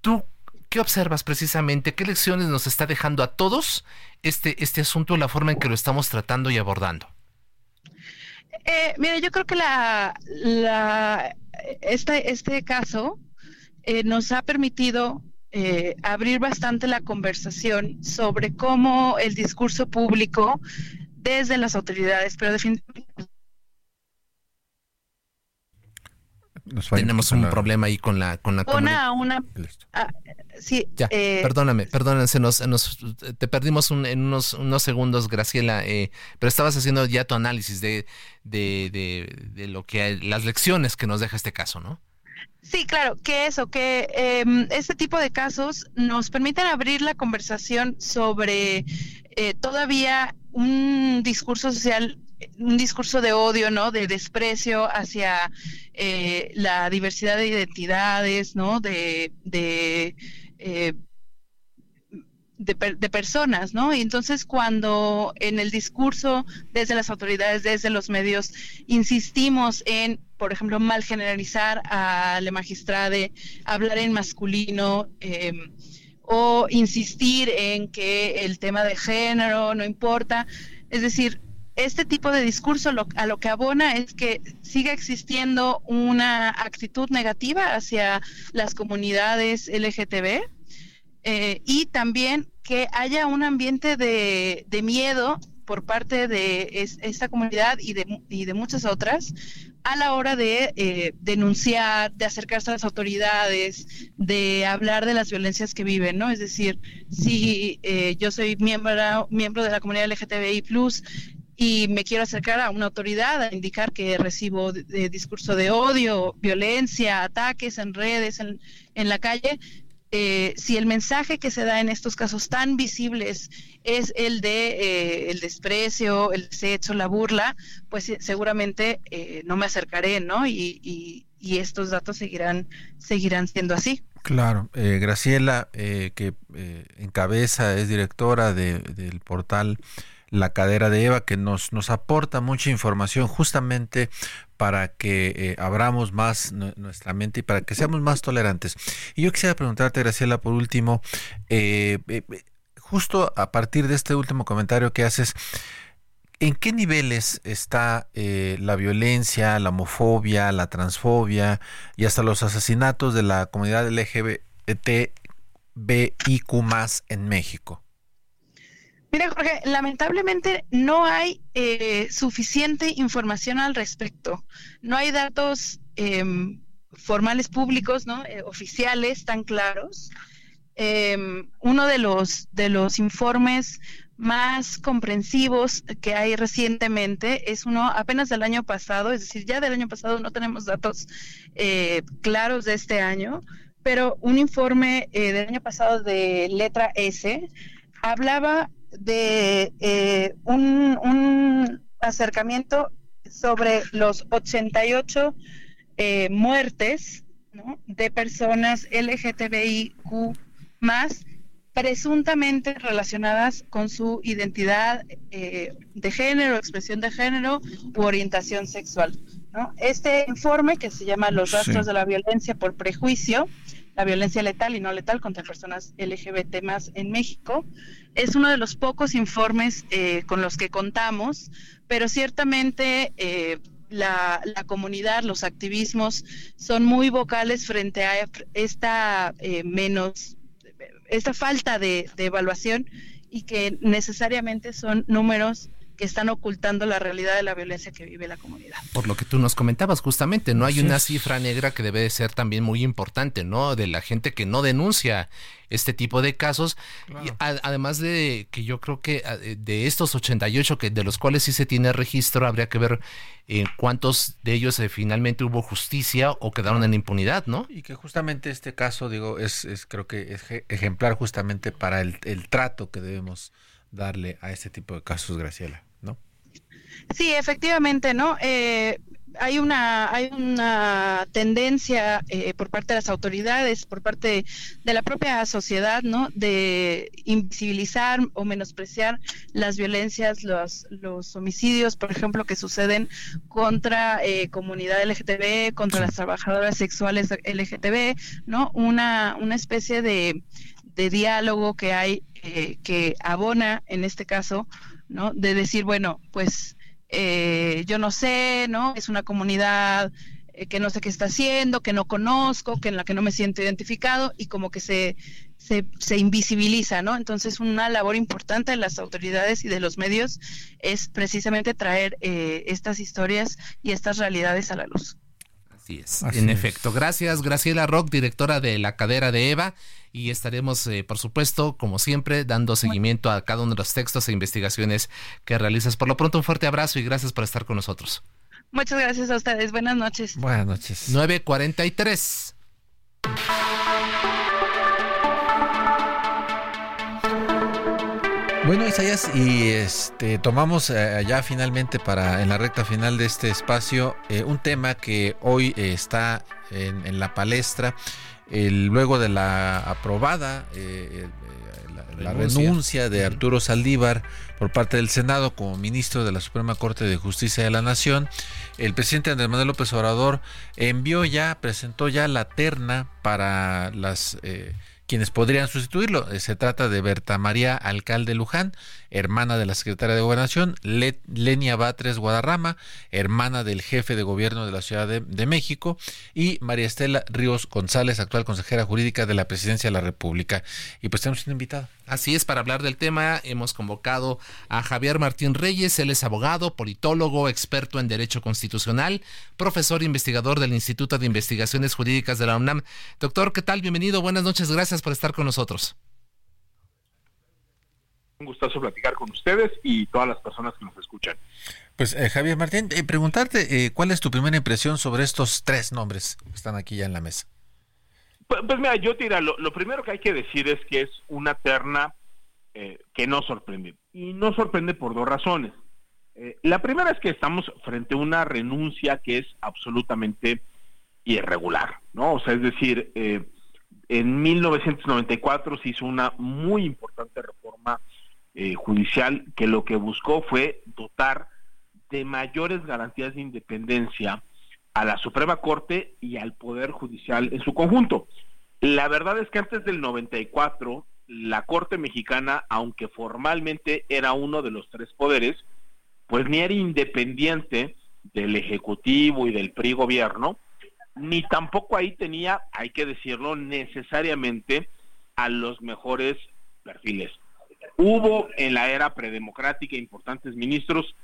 [SPEAKER 2] ¿Tú qué observas precisamente? ¿Qué lecciones nos está dejando a todos este, este asunto, la forma en que lo estamos tratando y abordando?
[SPEAKER 8] Eh, mira, yo creo que la, la, este, caso eh, nos ha permitido eh, abrir bastante la conversación sobre cómo el discurso público desde las autoridades, pero definitivamente
[SPEAKER 2] tenemos un la... problema ahí con la con la
[SPEAKER 8] una una ah, sí
[SPEAKER 2] ya eh, perdóname perdóname se nos, nos te perdimos un, en unos unos segundos Graciela eh, pero estabas haciendo ya tu análisis de de, de de lo que las lecciones que nos deja este caso no
[SPEAKER 8] Sí, claro, que eso, que eh, este tipo de casos nos permiten abrir la conversación sobre eh, todavía un discurso social, un discurso de odio, ¿no? De desprecio hacia eh, la diversidad de identidades, ¿no? De, de de, de, personas, ¿no? Y entonces cuando en el discurso desde las autoridades, desde los medios, insistimos en, por ejemplo, mal generalizar a la magistrade, hablar en masculino, eh, o insistir en que el tema de género no importa, es decir, este tipo de discurso lo, a lo que abona es que siga existiendo una actitud negativa hacia las comunidades LGTB, eh, y también que haya un ambiente de, de, miedo por parte de esta comunidad y de, y de muchas otras a la hora de eh, denunciar, de acercarse a las autoridades, de hablar de las violencias que viven, ¿no? Es decir, si eh, yo soy miembro, miembro de la comunidad LGTBI+, y me quiero acercar a una autoridad a indicar que recibo de, discurso de odio, violencia, ataques en redes, en, en la calle, eh, si el mensaje que se da en estos casos tan visibles es el de eh, el desprecio, el desecho, la burla, pues eh, seguramente no me acercaré, ¿no? Y, y, estos datos seguirán seguirán siendo así.
[SPEAKER 3] Claro, Graciela, que encabeza, es directora del portal la cadera de Eva, que nos, nos aporta mucha información justamente para que eh, abramos más nuestra mente y para que seamos más tolerantes. Y yo quisiera preguntarte, Graciela, por último, eh, eh, justo a partir de este último comentario que haces, ¿En qué niveles está la violencia, la homofobia, la transfobia y hasta los asesinatos de la comunidad LGBTIQ en México?
[SPEAKER 8] Mira, Jorge, lamentablemente no hay eh, suficiente información al respecto. No hay datos em, formales públicos, ¿no? Eh, oficiales tan claros. Em, uno de los, de los informes más comprensivos que hay recientemente es uno apenas del año pasado, es decir, ya del año pasado no tenemos datos eh, claros de este año, pero un informe del año pasado de letra S hablaba de eh, un, acercamiento sobre los 88 eh, muertes de personas LGTBIQ más presuntamente relacionadas con su identidad eh, de género, expresión de género u orientación sexual. Este informe, que se llama Los rastros de la violencia por prejuicio, la violencia letal y no letal contra personas LGBT más en México. Es uno de los pocos informes eh, con los que contamos, pero ciertamente eh, la, comunidad, los activismos son muy vocales frente a esta eh, menos, esta falta de, de evaluación y que necesariamente son números que están ocultando la realidad de la violencia que vive la comunidad.
[SPEAKER 2] Por lo que tú nos comentabas justamente, no hay una cifra negra que debe de ser también muy importante, ¿no? De la gente que no denuncia este tipo de casos. Y además de que yo creo que de estos 88 que de los cuales sí se tiene registro, habría que ver en cuántos de ellos eh, finalmente hubo justicia o quedaron en impunidad, ¿no?
[SPEAKER 3] Y que justamente este caso, digo, es, es creo que es ejemplar justamente para el, el trato que debemos darle a este tipo de casos, Graciela.
[SPEAKER 8] Sí, efectivamente, ¿no? Eh, hay una hay una tendencia eh, por parte de las autoridades, por parte de, la propia sociedad, ¿no? De invisibilizar o menospreciar las violencias, los, los homicidios, por ejemplo, que suceden contra eh, comunidad LGTB, contra las trabajadoras sexuales LGTB, ¿no? Una, una especie de, de diálogo que hay eh, que abona, en este caso, ¿no? De decir, bueno, pues eh, yo no sé, ¿no? Es una comunidad eh, que no sé qué está haciendo, que no conozco, que en la que no me siento identificado y como que se, se, invisibiliza, ¿no? Entonces una labor importante de las autoridades y de los medios es precisamente traer eh, estas historias y estas realidades a la luz.
[SPEAKER 2] Así es, en efecto. Gracias, Graciela Rock, directora de La Cadera de Eva y estaremos, eh, por supuesto, como siempre, dando seguimiento a cada uno de los textos e investigaciones que realizas. Por lo pronto, un fuerte abrazo y gracias por estar con nosotros.
[SPEAKER 8] Muchas gracias a ustedes. Buenas noches.
[SPEAKER 3] Buenas noches.
[SPEAKER 2] 943.
[SPEAKER 3] Bueno, Isaías, y este tomamos eh, ya finalmente para en la recta final de este espacio eh, un tema que hoy está en, en la palestra luego de la aprobada eh, eh, la, renuncia. de Arturo Saldívar por parte del Senado como ministro de la Suprema Corte de Justicia de la Nación, el presidente Andrés Manuel López Obrador envió ya, presentó ya la terna para las eh, quienes podrían sustituirlo. Eh, se trata de Berta María Alcalde Luján, hermana de la secretaria de Gobernación, Lenia Batres Guadarrama, hermana del jefe de gobierno de la Ciudad de, México, y María Estela Ríos González, actual consejera jurídica de la Presidencia de la República. Y pues tenemos un invitado.
[SPEAKER 2] Así es, para hablar del tema hemos convocado a Javier Martín Reyes, él es abogado, politólogo, experto en Derecho Constitucional, profesor investigador del Instituto de Investigaciones Jurídicas de la UNAM. Doctor, ¿qué tal? Bienvenido, buenas noches, gracias por estar con nosotros.
[SPEAKER 9] Un gustazo platicar con ustedes y todas las personas que nos escuchan.
[SPEAKER 3] Pues eh, Javier Martín, eh, preguntarte eh, cuál es tu primera impresión sobre estos tres nombres que están aquí ya en la mesa.
[SPEAKER 9] Pues, pues mira, yo te lo, lo, primero que hay que decir es que es una terna eh, que no sorprende. Y no sorprende por dos razones. La primera es que estamos frente a una renuncia que es absolutamente irregular, ¿no? O sea, es decir, eh, en 1994 se hizo una muy importante reforma judicial que lo que buscó fue dotar de mayores garantías de independencia a la Suprema Corte y al Poder Judicial en su conjunto. La verdad es que antes del 94, la Corte Mexicana, aunque formalmente era uno de los tres poderes, pues ni era independiente del Ejecutivo y del PRI gobierno, ni tampoco ahí tenía, hay que decirlo, necesariamente a los mejores perfiles. Hubo en la era predemocrática importantes ministros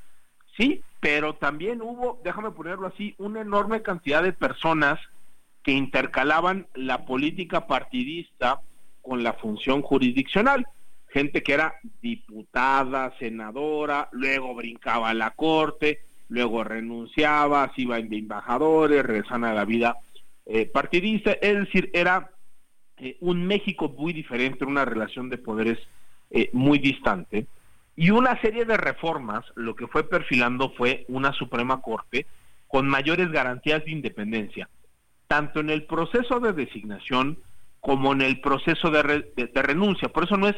[SPEAKER 9] Sí, pero también hubo, déjame ponerlo así, una enorme cantidad de personas que intercalaban la política partidista con la función jurisdiccional. Gente que era diputada, senadora, luego brincaba a la corte, luego renunciaba, se iba de embajadores, regresaban a la vida eh, partidista. Es decir, era eh, un México muy diferente, una relación de poderes eh, muy distante. Y una serie de reformas lo que fue perfilando fue una Suprema Corte con mayores garantías de independencia, tanto en el proceso de designación como en el proceso de, renuncia. Por eso no es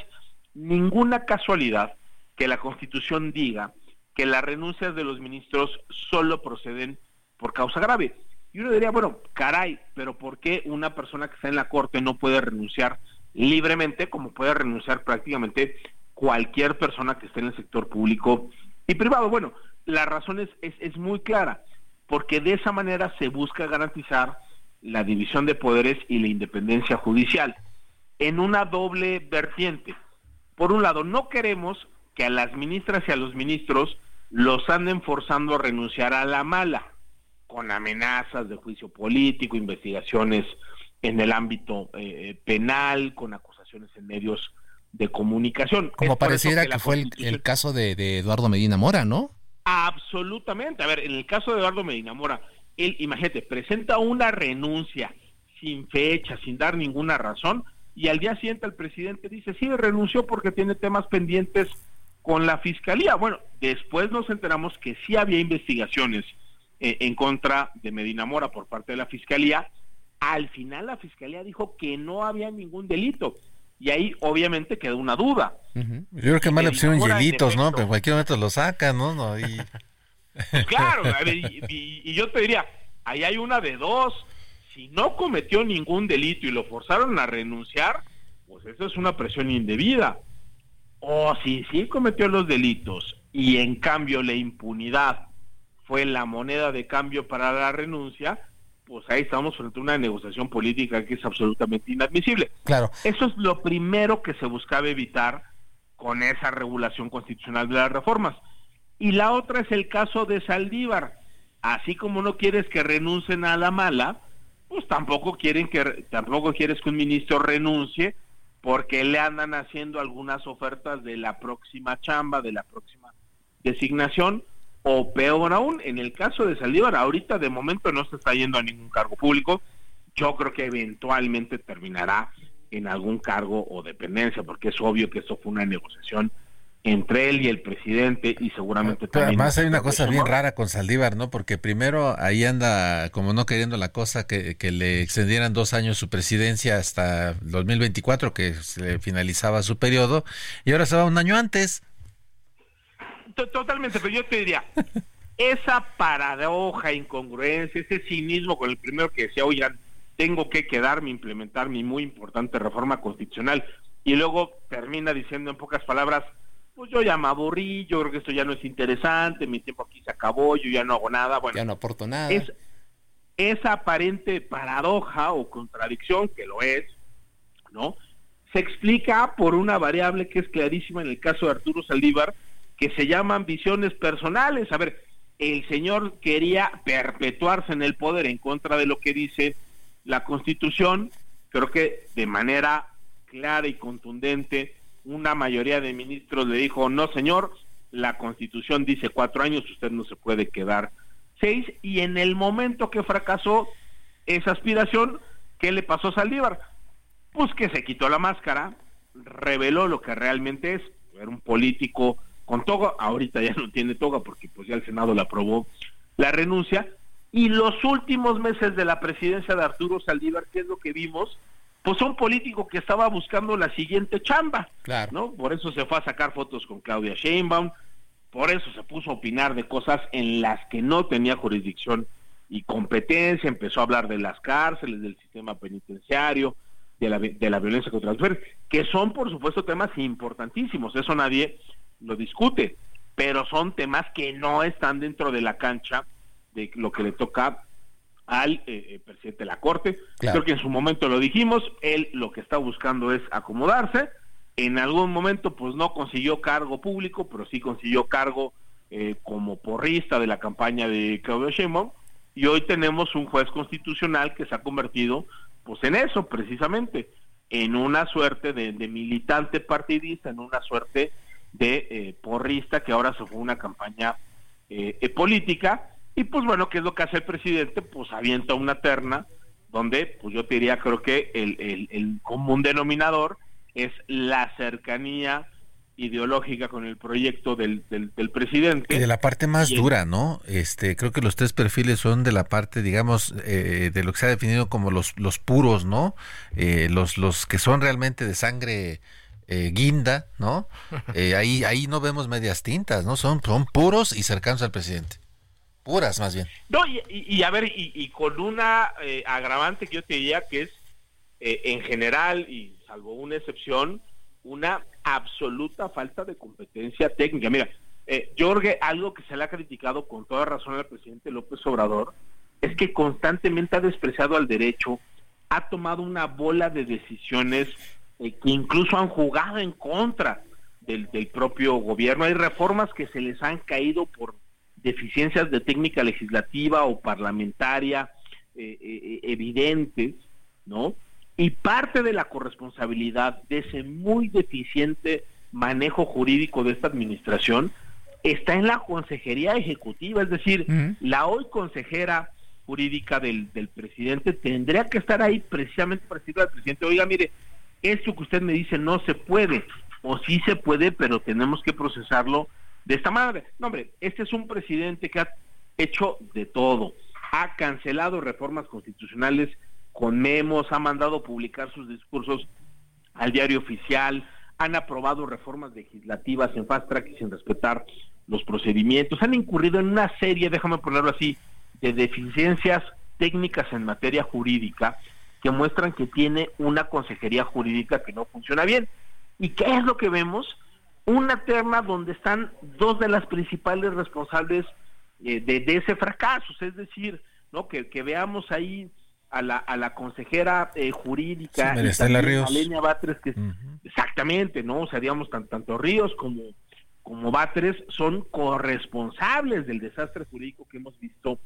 [SPEAKER 9] ninguna casualidad que la Constitución diga que las renuncias de los ministros solo proceden por causa grave. Y uno diría, bueno, caray, pero ¿por qué una persona que está en la Corte no puede renunciar libremente como puede renunciar prácticamente cualquier persona que esté en el sector público y privado. Bueno, la razón es, es, muy clara, porque de esa manera se busca garantizar la división de poderes y la independencia judicial en una doble vertiente. Por un lado, no queremos que a las ministras y a los ministros los anden forzando a renunciar a la mala, con amenazas de juicio político, investigaciones en el ámbito eh, penal, con acusaciones en medios de comunicación.
[SPEAKER 2] Como pareciera que, fue el, caso de, Eduardo Medina Mora, ¿no?
[SPEAKER 9] Absolutamente. A ver, en el caso de Eduardo Medina Mora, él, imagínate, presenta una renuncia sin fecha, sin dar ninguna razón, y al día siguiente el presidente dice, sí, renunció porque tiene temas pendientes con la fiscalía. Bueno, después nos enteramos que sí había investigaciones eh, en contra de Medina Mora por parte de la fiscalía. Al final la fiscalía dijo que no había ningún delito y ahí obviamente quedó una duda.
[SPEAKER 3] Yo creo que más le pusieron hielitos, ¿no? Pero en cualquier momento lo sacan, ¿no? no y...
[SPEAKER 9] Pues claro, y, yo te diría, ahí hay una de dos. Si no cometió ningún delito y lo forzaron a renunciar, pues eso es una presión indebida. O si sí cometió los delitos y en cambio la impunidad fue la moneda de cambio para la renuncia, pues ahí estamos frente a una negociación política que es absolutamente inadmisible.
[SPEAKER 2] Claro.
[SPEAKER 9] Eso es lo primero que se buscaba evitar con esa regulación constitucional de las reformas. Y la otra es el caso de Saldívar. Así como no quieres que renuncien a la mala, pues tampoco quieren que tampoco quieres que un ministro renuncie porque le andan haciendo algunas ofertas de la próxima chamba, de la próxima designación o peor aún, en el caso de Saldívar, ahorita de momento no se está yendo a ningún cargo público, yo creo que eventualmente terminará en algún cargo o dependencia, porque es obvio que eso fue una negociación entre él y el presidente y seguramente
[SPEAKER 3] Pero Además hay una cosa bien rara con Saldívar, ¿no? Porque primero ahí anda como no queriendo la cosa que, que le extendieran dos años su presidencia hasta 2024, que se finalizaba su periodo, y ahora se va un año antes.
[SPEAKER 9] Totalmente, pero yo te diría, esa paradoja, incongruencia, ese cinismo con el primero que decía, oigan, tengo que quedarme, implementar mi muy importante reforma constitucional, y luego termina diciendo en pocas palabras, pues yo ya me aburrí, yo creo que esto ya no es interesante, mi tiempo aquí se acabó, yo ya no hago nada, bueno.
[SPEAKER 2] Ya no aporto nada.
[SPEAKER 9] Es, esa aparente paradoja o contradicción, que lo es, ¿no? se explica por una variable que es clarísima en el caso de Arturo Saldívar, que se llama ambiciones personales. A ver, el señor quería perpetuarse en el poder en contra de lo que dice la Constitución. Creo que de manera clara y contundente, una mayoría de ministros le dijo, no señor, la Constitución dice cuatro años, usted no se puede quedar seis. Y en el momento que fracasó esa aspiración, ¿qué le pasó a Saldívar? Pues que se quitó la máscara, reveló lo que realmente es, era un político con toga, ahorita ya no tiene toga porque pues ya el Senado le aprobó la renuncia, y los últimos meses de la presidencia de Arturo Saldívar, ¿qué es lo que vimos? Pues un político que estaba buscando la siguiente chamba,
[SPEAKER 2] Claro.
[SPEAKER 9] ¿no? Por eso se fue a sacar fotos con Claudia Sheinbaum, por eso se puso a opinar de cosas en las que no tenía jurisdicción y competencia, empezó a hablar de las cárceles, del sistema penitenciario, de la, de la violencia contra las mujeres, que son por supuesto temas importantísimos, eso nadie lo discute, pero son temas que no están dentro de la cancha de lo que le toca al eh, eh, presidente de la Corte.
[SPEAKER 2] Claro.
[SPEAKER 9] Creo que en su momento lo dijimos, él lo que está buscando es acomodarse, en algún momento pues no consiguió cargo público, pero sí consiguió cargo eh, como porrista de la campaña de Claudio Sheinbaum, y hoy tenemos un juez constitucional que se ha convertido pues en eso precisamente, en una suerte de, de militante partidista, en una suerte de eh, porrista que ahora se fue a una campaña eh, eh, política y pues bueno, ¿qué es lo que hace el presidente? Pues avienta una terna donde pues yo te diría creo que el, el, el común denominador es la cercanía ideológica con el proyecto del, del, del presidente.
[SPEAKER 3] Y de la parte más
[SPEAKER 9] Y-
[SPEAKER 3] dura, ¿no? Este, creo que los tres perfiles son de la parte, digamos, eh, de lo que se ha definido como los, los puros, ¿no? Eh, los, los que son realmente de sangre eh, guinda, ¿no? Eh, ahí, ahí no vemos medias tintas, ¿no? Son, son puros y cercanos al presidente. Puras, más bien.
[SPEAKER 9] No, y, y- y a ver, y, y con una eh, agravante que yo te diría que es, eh, en general, y salvo una excepción, una absoluta falta de competencia técnica. Mira, eh, Jorge, algo que se le ha criticado con toda razón al presidente López Obrador, es que constantemente ha despreciado al derecho, ha tomado una bola de decisiones eh, que incluso han jugado en contra del, del propio gobierno. Hay reformas que se les han caído por deficiencias de técnica legislativa o parlamentaria eh, eh, evidentes, ¿no? Y parte de la corresponsabilidad de ese muy deficiente manejo jurídico de esta administración está en la consejería ejecutiva, es decir, la hoy consejera jurídica del, del presidente tendría que estar ahí precisamente para decirle al presidente, oiga, mire, esto que usted me dice no se puede, o sí se puede, pero tenemos que procesarlo de esta manera. No, hombre, este es un presidente que ha hecho de todo, ha cancelado reformas constitucionales con memos, ha mandado publicar sus discursos al diario oficial, han aprobado reformas legislativas en fast track y sin respetar los procedimientos, han incurrido en una serie, déjame ponerlo así, de deficiencias técnicas en materia jurídica que muestran que tiene una consejería jurídica que no funciona bien. ¿Y qué es lo que vemos? Una terna donde están dos de las principales responsables eh, de, de ese fracaso, es decir, no que, que veamos ahí a la, a la consejera eh, jurídica
[SPEAKER 3] Sí, María
[SPEAKER 9] y
[SPEAKER 3] Estela
[SPEAKER 9] también a
[SPEAKER 3] Ríos.
[SPEAKER 9] Lenia Batres, que. Exactamente, ¿no? O sea, digamos, tan- tanto Ríos como, como Batres son corresponsables del desastre jurídico que hemos visto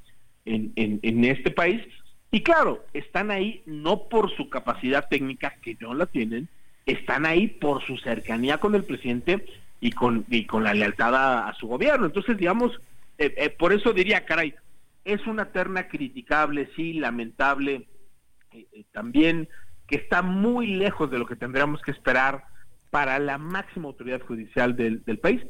[SPEAKER 9] en, en, en este país. Y claro, están ahí no por su capacidad técnica, que no la tienen, están ahí por su cercanía con el presidente y con, y con la lealtad a, a su gobierno. Entonces, digamos, eh, eh, por eso diría, caray, es una terna criticable, sí, lamentable, eh, también que está muy lejos de lo que tendríamos que esperar para la máxima autoridad judicial del, del país,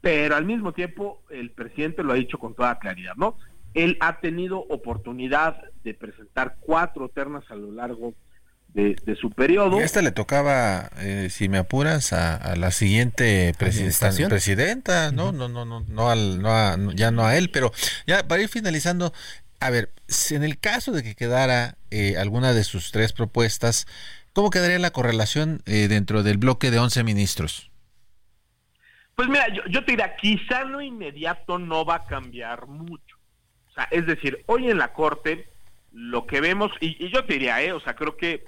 [SPEAKER 9] pero al mismo tiempo el presidente lo ha dicho con toda claridad, ¿no? Él ha tenido oportunidad de presentar cuatro ternas a lo largo de, de su periodo.
[SPEAKER 3] Y esta le tocaba, eh, si me apuras, a, a la siguiente presi-
[SPEAKER 2] Administración.
[SPEAKER 3] presidenta, no, no, no, no, no, al, no a- no- ya no a él, pero ya para ir finalizando, a ver, si en el caso de que quedara eh, alguna de sus tres propuestas, ¿cómo quedaría la correlación eh, dentro del bloque de 11 ministros?
[SPEAKER 9] Pues mira, yo, yo te diría, quizá lo inmediato no va a cambiar mucho. O sea, es decir, hoy en la Corte lo que vemos, y, y yo te diría, eh, o sea, creo que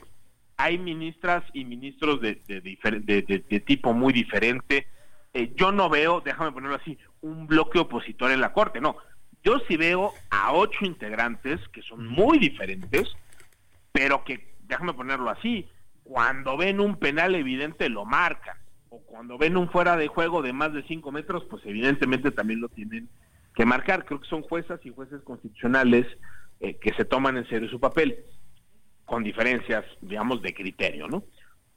[SPEAKER 9] hay ministras y ministros de, de, tipo muy diferente. Eh, yo no veo, déjame ponerlo así, un bloque opositor en la Corte, no. Yo sí veo a ocho integrantes que son muy diferentes, pero que, déjame ponerlo así, cuando ven un penal evidente lo marcan, o cuando ven un fuera de juego de más de cinco metros, pues evidentemente también lo tienen que marcar. Creo que son juezas y jueces constitucionales eh, que se toman en serio su papel con diferencias, digamos, de criterio, ¿no?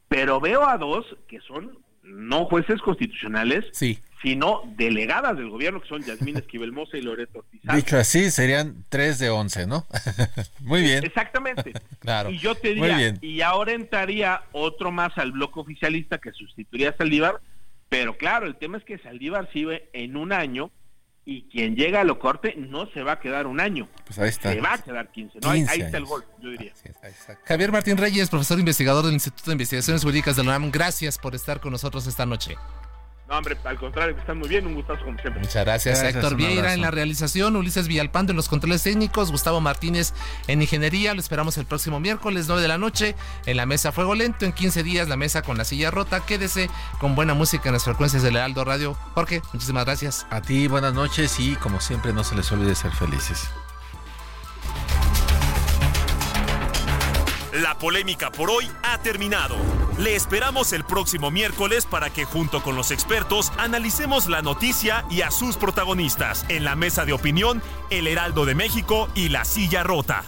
[SPEAKER 9] Pero veo a dos que son no jueces constitucionales,
[SPEAKER 2] sí.
[SPEAKER 9] sino delegadas del gobierno, que son Yasmín Esquivel Mosa y Loreto Ortiz.
[SPEAKER 3] Dicho así, serían tres de once, ¿no? Muy bien.
[SPEAKER 9] Exactamente.
[SPEAKER 3] claro.
[SPEAKER 9] Y yo te diría, y ahora entraría otro más al bloque oficialista que sustituiría a Saldívar, pero claro, el tema es que Saldívar sigue en un año y quien llega a lo corte no se va a quedar un año.
[SPEAKER 3] Pues ahí está.
[SPEAKER 9] Se va a quedar 15. ¿no? ahí, está el gol, yo diría.
[SPEAKER 2] Javier Martín Reyes, profesor investigador del Instituto de Investigaciones Jurídicas de la UNAM, gracias por estar con nosotros esta noche.
[SPEAKER 9] No, hombre, al contrario, que están muy bien, un gustazo como siempre.
[SPEAKER 2] Muchas gracias, Héctor Vieira en la realización, Ulises Villalpando en los controles técnicos, Gustavo Martínez en ingeniería. Lo esperamos el próximo miércoles, 9 de la noche, en la mesa Fuego Lento. En 15 días, la mesa con la silla rota. Quédese con buena música en las frecuencias del Heraldo Radio. Jorge, muchísimas gracias.
[SPEAKER 3] A ti, buenas noches y como siempre, no se les olvide ser felices.
[SPEAKER 1] La polémica por hoy ha terminado. Le esperamos el próximo miércoles para que junto con los expertos analicemos la noticia y a sus protagonistas en la mesa de opinión El Heraldo de México y La Silla Rota.